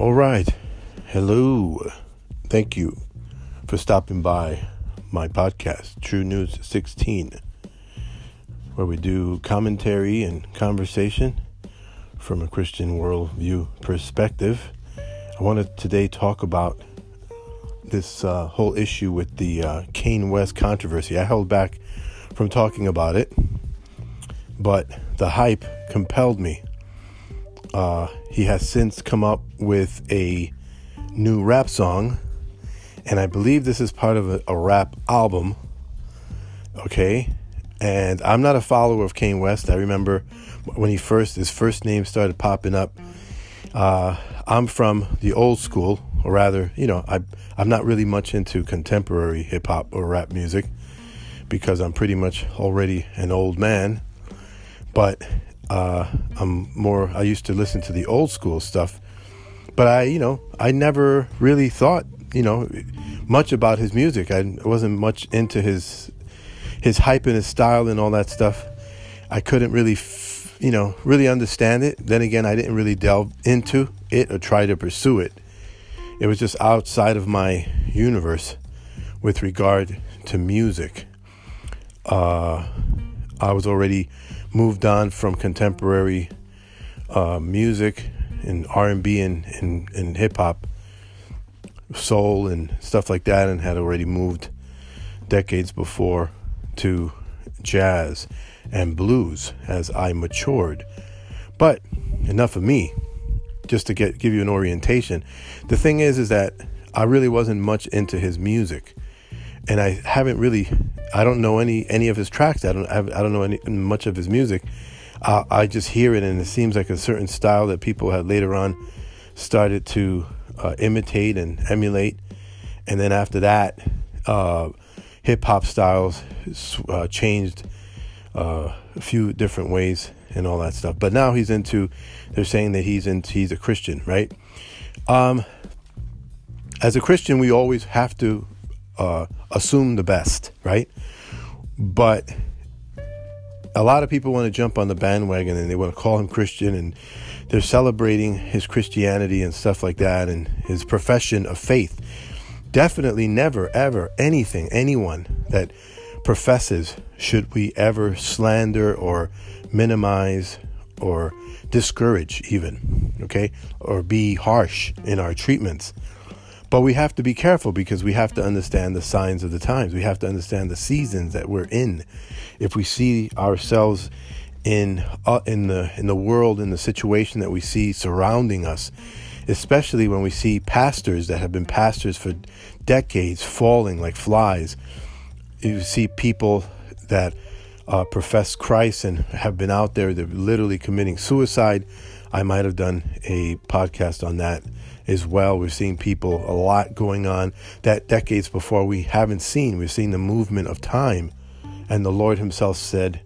All right. Hello. Thank you for stopping by my podcast, True News 16, where we do commentary and conversation from a Christian worldview perspective. I want to today talk about this uh, whole issue with the uh, Kanye West controversy. I held back from talking about it, but the hype compelled me uh, he has since come up with a new rap song, and I believe this is part of a, a rap album. Okay, and I'm not a follower of Kanye West. I remember when he first his first name started popping up. Uh, I'm from the old school, or rather, you know, I I'm not really much into contemporary hip hop or rap music because I'm pretty much already an old man. But uh, I'm more. I used to listen to the old school stuff, but I, you know, I never really thought, you know, much about his music. I wasn't much into his his hype and his style and all that stuff. I couldn't really, f- you know, really understand it. Then again, I didn't really delve into it or try to pursue it. It was just outside of my universe with regard to music. Uh, I was already moved on from contemporary uh, music and R&B and, and, and hip hop, soul and stuff like that, and had already moved decades before to jazz and blues as I matured. But enough of me. Just to get give you an orientation. The thing is, is that I really wasn't much into his music and I haven't really, I don't know any any of his tracks. I don't I don't know any much of his music. Uh, I just hear it, and it seems like a certain style that people had later on started to uh, imitate and emulate, and then after that, uh, hip hop styles uh, changed uh, a few different ways and all that stuff. But now he's into. They're saying that he's into. He's a Christian, right? Um, as a Christian, we always have to uh, assume the best, right? But a lot of people want to jump on the bandwagon and they want to call him Christian and they're celebrating his Christianity and stuff like that and his profession of faith. Definitely never, ever anything, anyone that professes should we ever slander or minimize or discourage, even, okay, or be harsh in our treatments. But we have to be careful because we have to understand the signs of the times. We have to understand the seasons that we're in. If we see ourselves in uh, in the in the world in the situation that we see surrounding us, especially when we see pastors that have been pastors for decades falling like flies, you see people that uh, profess Christ and have been out there, they're literally committing suicide. I might have done a podcast on that as well. We're seeing people, a lot going on that decades before we haven't seen. We're seeing the movement of time. And the Lord Himself said,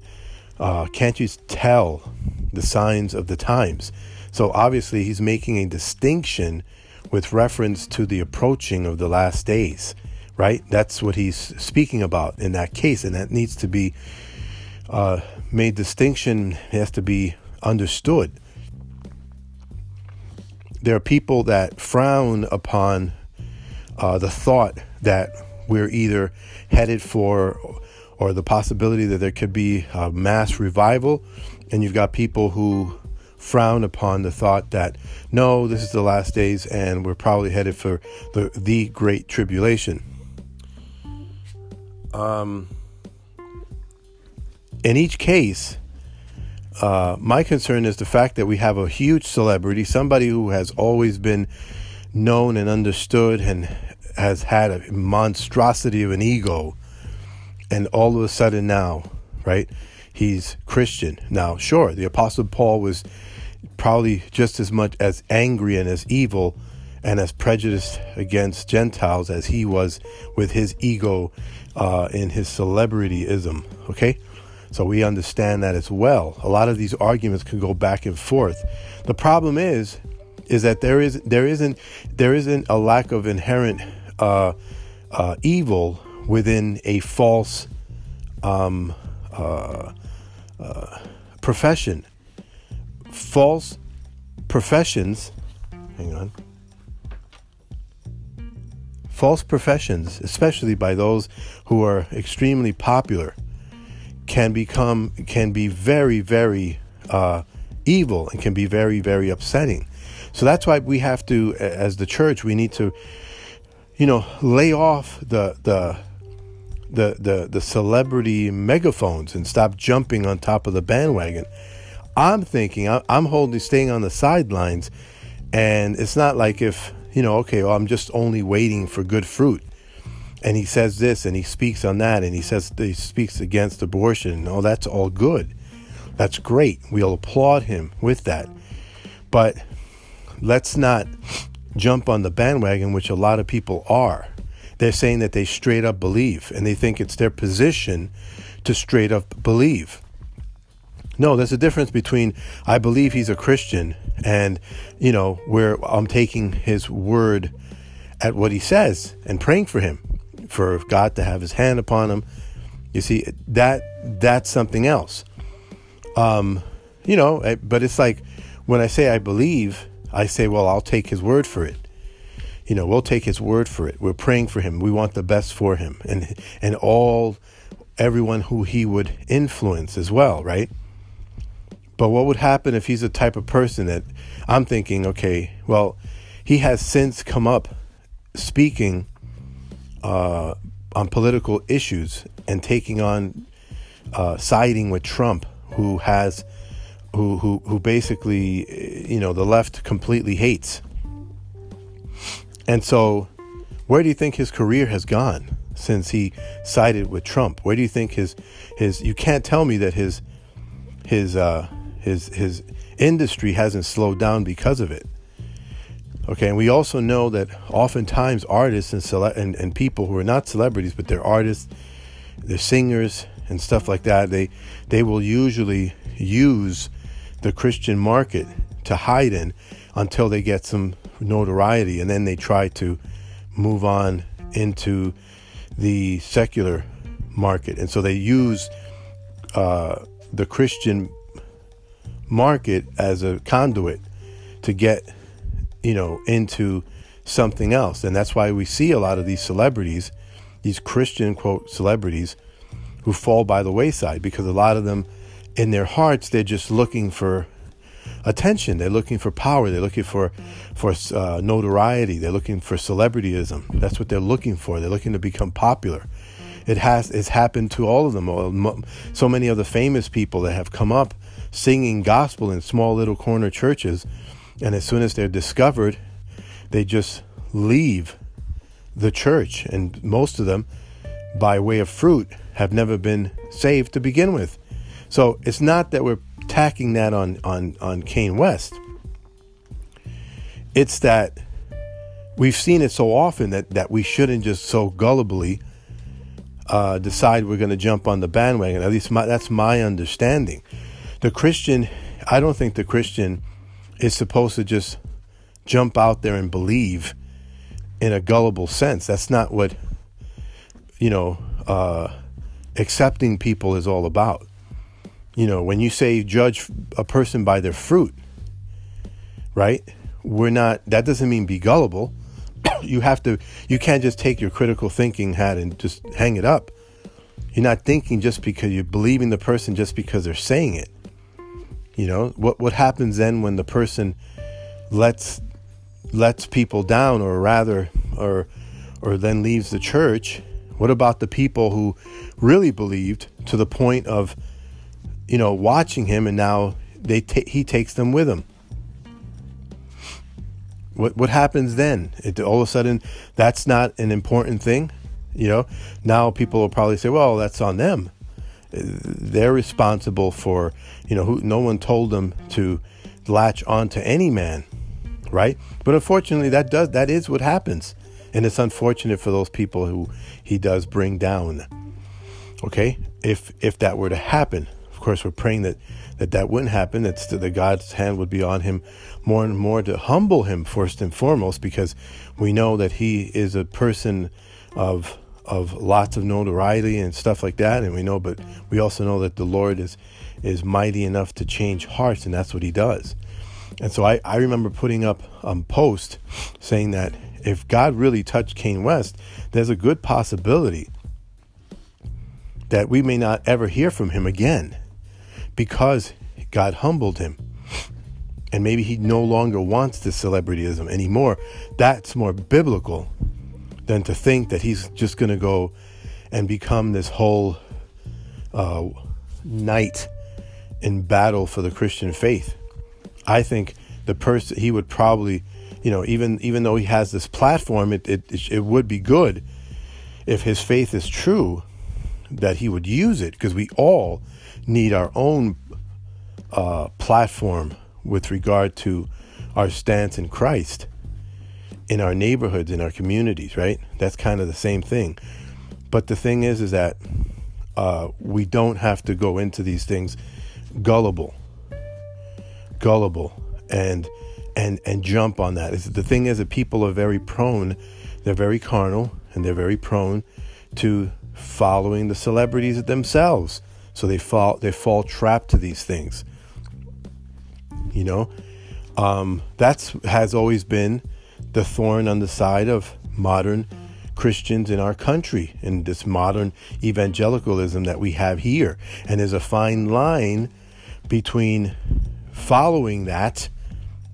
uh, Can't you tell the signs of the times? So obviously, He's making a distinction with reference to the approaching of the last days, right? That's what He's speaking about in that case. And that needs to be uh, made distinction, has to be understood there are people that frown upon uh, the thought that we're either headed for or the possibility that there could be a mass revival. And you've got people who frown upon the thought that no, this is the last days and we're probably headed for the, the great tribulation. Um, in each case, uh, my concern is the fact that we have a huge celebrity, somebody who has always been known and understood and has had a monstrosity of an ego. And all of a sudden now, right, he's Christian. Now, sure, the Apostle Paul was probably just as much as angry and as evil and as prejudiced against Gentiles as he was with his ego uh, in his celebrityism. Okay? So we understand that as well. A lot of these arguments can go back and forth. The problem is, is that there is there isn't there isn't a lack of inherent uh, uh, evil within a false um, uh, uh profession. False professions. Hang on. false professions, especially by those who are extremely popular, can become can be very very uh, evil and can be very very upsetting. So that's why we have to, as the church, we need to, you know, lay off the the the the, the celebrity megaphones and stop jumping on top of the bandwagon. I'm thinking I'm holding staying on the sidelines, and it's not like if you know, okay, well, I'm just only waiting for good fruit. And he says this and he speaks on that and he says he speaks against abortion. Oh, that's all good. That's great. We'll applaud him with that. But let's not jump on the bandwagon, which a lot of people are. They're saying that they straight up believe and they think it's their position to straight up believe. No, there's a difference between I believe he's a Christian and, you know, where I'm taking his word at what he says and praying for him, for God to have his hand upon him. You see, that that's something else. Um, you know, eh, but it's like when I say I believe, I say, well, I'll take his word for it. You know, we'll take his word for it. We're praying for him. We want the best for him and and all everyone who he would influence as well, right? But what would happen if he's a type of person that I'm thinking, okay, well, he has since come up speaking uh, on political issues and taking on uh, siding with Trump, who has, who who who basically, you know, the left completely hates. And so, where do you think his career has gone since he sided with Trump? Where do you think his his? You can't tell me that his his uh, his his industry hasn't slowed down because of it. Okay, and we also know that oftentimes artists and, cele- and and people who are not celebrities but they're artists, they're singers and stuff like that. They they will usually use the Christian market to hide in until they get some notoriety, and then they try to move on into the secular market, and so they use uh, the Christian market as a conduit to get, you know, into something else. And that's why we see a lot of these celebrities, these Christian quote celebrities, who fall by the wayside because a lot of them, in their hearts, they're just looking for attention. They're looking for power. They're looking for for uh, notoriety. They're looking for celebrityism. That's what they're looking for. They're looking to become popular. It has it's happened to all of them. So many of the famous people that have come up singing gospel in small little corner churches. And as soon as they're discovered, they just leave the church. And most of them, by way of fruit, have never been saved to begin with. So it's not that we're tacking that on, on, on Kanye West. It's that we've seen it so often that, that we shouldn't just so gullibly uh, decide we're going to jump on the bandwagon. At least my, that's my understanding the Christian, I don't think the Christian is supposed to just jump out there and believe in a gullible sense. That's not what, you know, uh, accepting people is all about. You know, when you say judge a person by their fruit, right? We're not, that doesn't mean be gullible. you have to, you can't just take your critical thinking hat and just hang it up. You're not thinking just because you're believing the person just because they're saying it. You know, what what happens then when the person lets lets people down or rather or or then leaves the church? What about the people who really believed to the point of you know watching him and now they ta- he takes them with him? What what happens then? It, all of a sudden that's not an important thing, you know. Now people will probably say, "Well, that's on them." They're responsible for you know who no one told them to latch on to any man right? But unfortunately that does that is what happens. And it's unfortunate for those people who he does bring down okay? If if that were to happen of course we're praying that that that wouldn't happen That's that god's hand would be on him more and more to humble him first and foremost because we know that he is a person of of lots of notoriety and stuff like that and we know but we also know that the lord is is mighty enough to change hearts and that's what he does And so I, I remember putting up a um, post saying that if God really touched Kanye West, there's a good possibility that we may not ever hear from him again because God humbled him. And maybe he no longer wants this celebrityism anymore. That's more biblical than to think that he's just going to go and become this whole uh, knight in battle for the Christian faith. I think the person he would probably, you know, even even though he has this platform, it it it would be good if his faith is true that he would use it because we all need our own uh, platform with regard to our stance in Christ in our neighborhoods, in our communities, right? That's kind of the same thing. But the thing is, is that uh, we don't have to go into these things gullible, gullible, and and and jump on that. It's, the thing is that people are very prone, they're very carnal, and they're very prone to following the celebrities themselves. So they fall they fall trapped to these things. You know, um, that's has always been the thorn on the side of modern Christians in our country in this modern evangelicalism that we have here. And there's a fine line between following that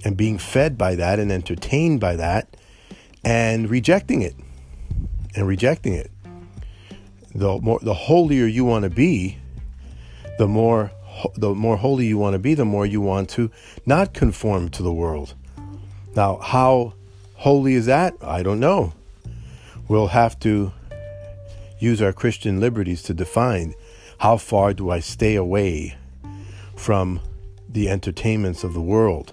and being fed by that and entertained by that and rejecting it and rejecting it the more the holier you want to be the more the more holy you want to be the more you want to not conform to the world now how holy is that i don't know we'll have to use our christian liberties to define how far do i stay away from the entertainments of the world.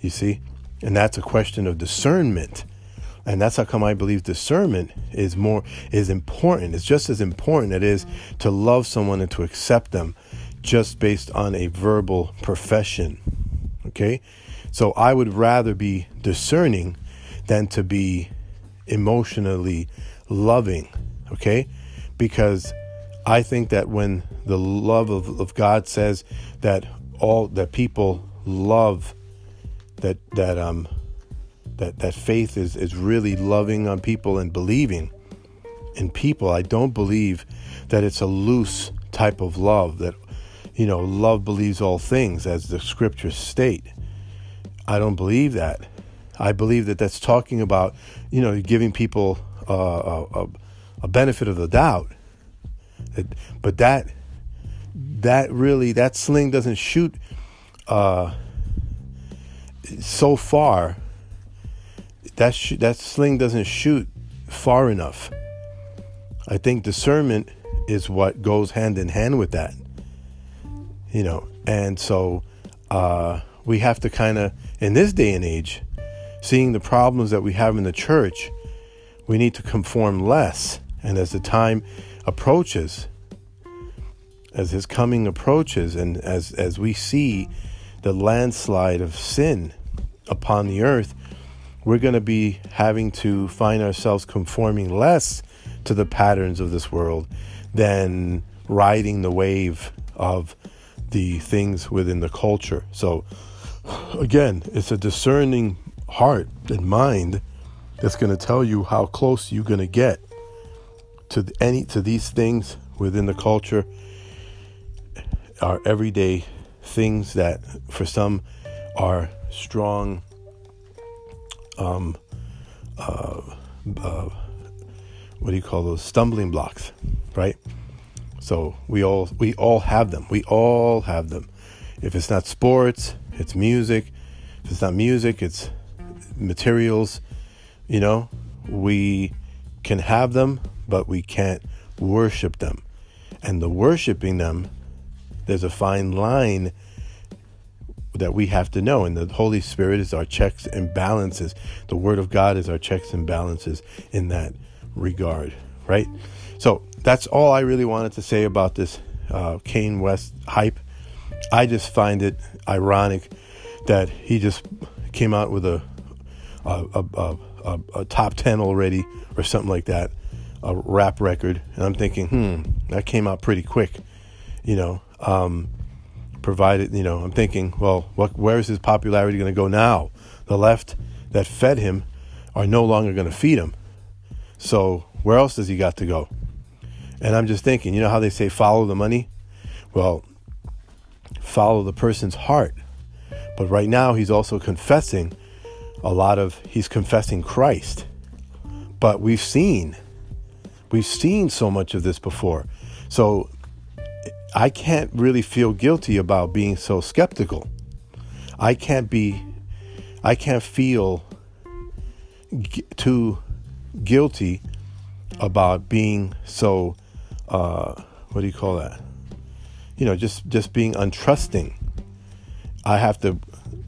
You see? And that's a question of discernment. And that's how come I believe discernment is more is important. It's just as important it is to love someone and to accept them just based on a verbal profession. Okay? So I would rather be discerning than to be emotionally loving. Okay? Because I think that when the love of, of God says that all that people love that that um that that faith is is really loving on people and believing in people. I don't believe that it's a loose type of love that you know love believes all things as the scriptures state. I don't believe that. I believe that that's talking about you know giving people uh, a, a benefit of the doubt but that that really that sling doesn't shoot uh, so far. That sh- that sling doesn't shoot far enough. I think discernment is what goes hand in hand with that. You know, and so uh, we have to kind of, in this day and age, seeing the problems that we have in the church, we need to conform less. And as the time approaches, as his coming approaches, and as, as we see the landslide of sin upon the earth, we're going to be having to find ourselves conforming less to the patterns of this world than riding the wave of the things within the culture. So, again, it's a discerning heart and mind that's going to tell you how close you're going to get to any to these things within the culture are everyday things that for some are strong um, uh, uh, what do you call those? Stumbling blocks right? So we all we all have them. We all have them. If it's not sports it's music. If it's not music it's materials you know we can have them but we can't worship them. And the worshiping them, there's a fine line that we have to know. And the Holy Spirit is our checks and balances. The Word of God is our checks and balances in that regard, right? So that's all I really wanted to say about this uh, Kanye West hype. I just find it ironic that he just came out with a a, a, a, a top 10 already or something like that a rap record, and I'm thinking, hmm, that came out pretty quick, you know. Um, provided, you know, I'm thinking, well, what, where is his popularity going to go now? The left that fed him are no longer going to feed him. So where else does he got to go? And I'm just thinking, you know how they say follow the money? Well, follow the person's heart. But right now he's also confessing a lot of he's confessing Christ. But we've seen we've seen so much of this before. So I can't really feel guilty about being so skeptical. I can't be I can't feel g- too guilty about being so uh, what do you call that? You know, just just being untrusting. I have to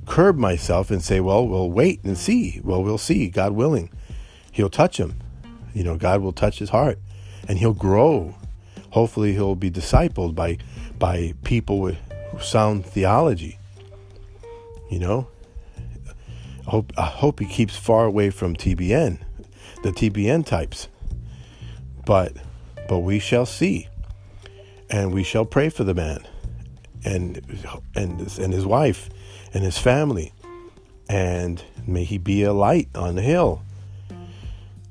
curb myself and say, well, we'll wait and see. Well, we'll see. God willing, He'll touch him. You know, God will touch his heart, and he'll grow. Hopefully, he'll be discipled by by people with sound theology. You know, I hope I hope he keeps far away from TBN, the TBN types. But but we shall see, and we shall pray for the man, and and and his wife, and his family, and may he be a light on the hill,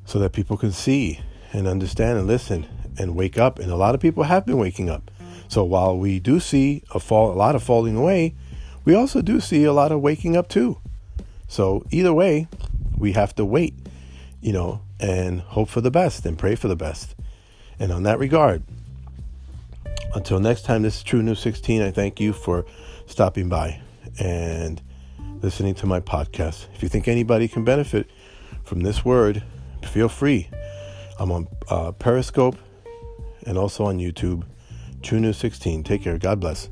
so that people can see and understand and listen and wake up. And a lot of people have been waking up. So while we do see a fall, a lot of falling away, we also do see a lot of waking up too. So either way, we have to wait, you know, and hope for the best and pray for the best. And on that regard, until next time, this is True News 16. I thank you for stopping by and listening to my podcast. If you think anybody can benefit from this word, feel free. I'm on uh, Periscope and also on YouTube. News 16. Take care. God bless.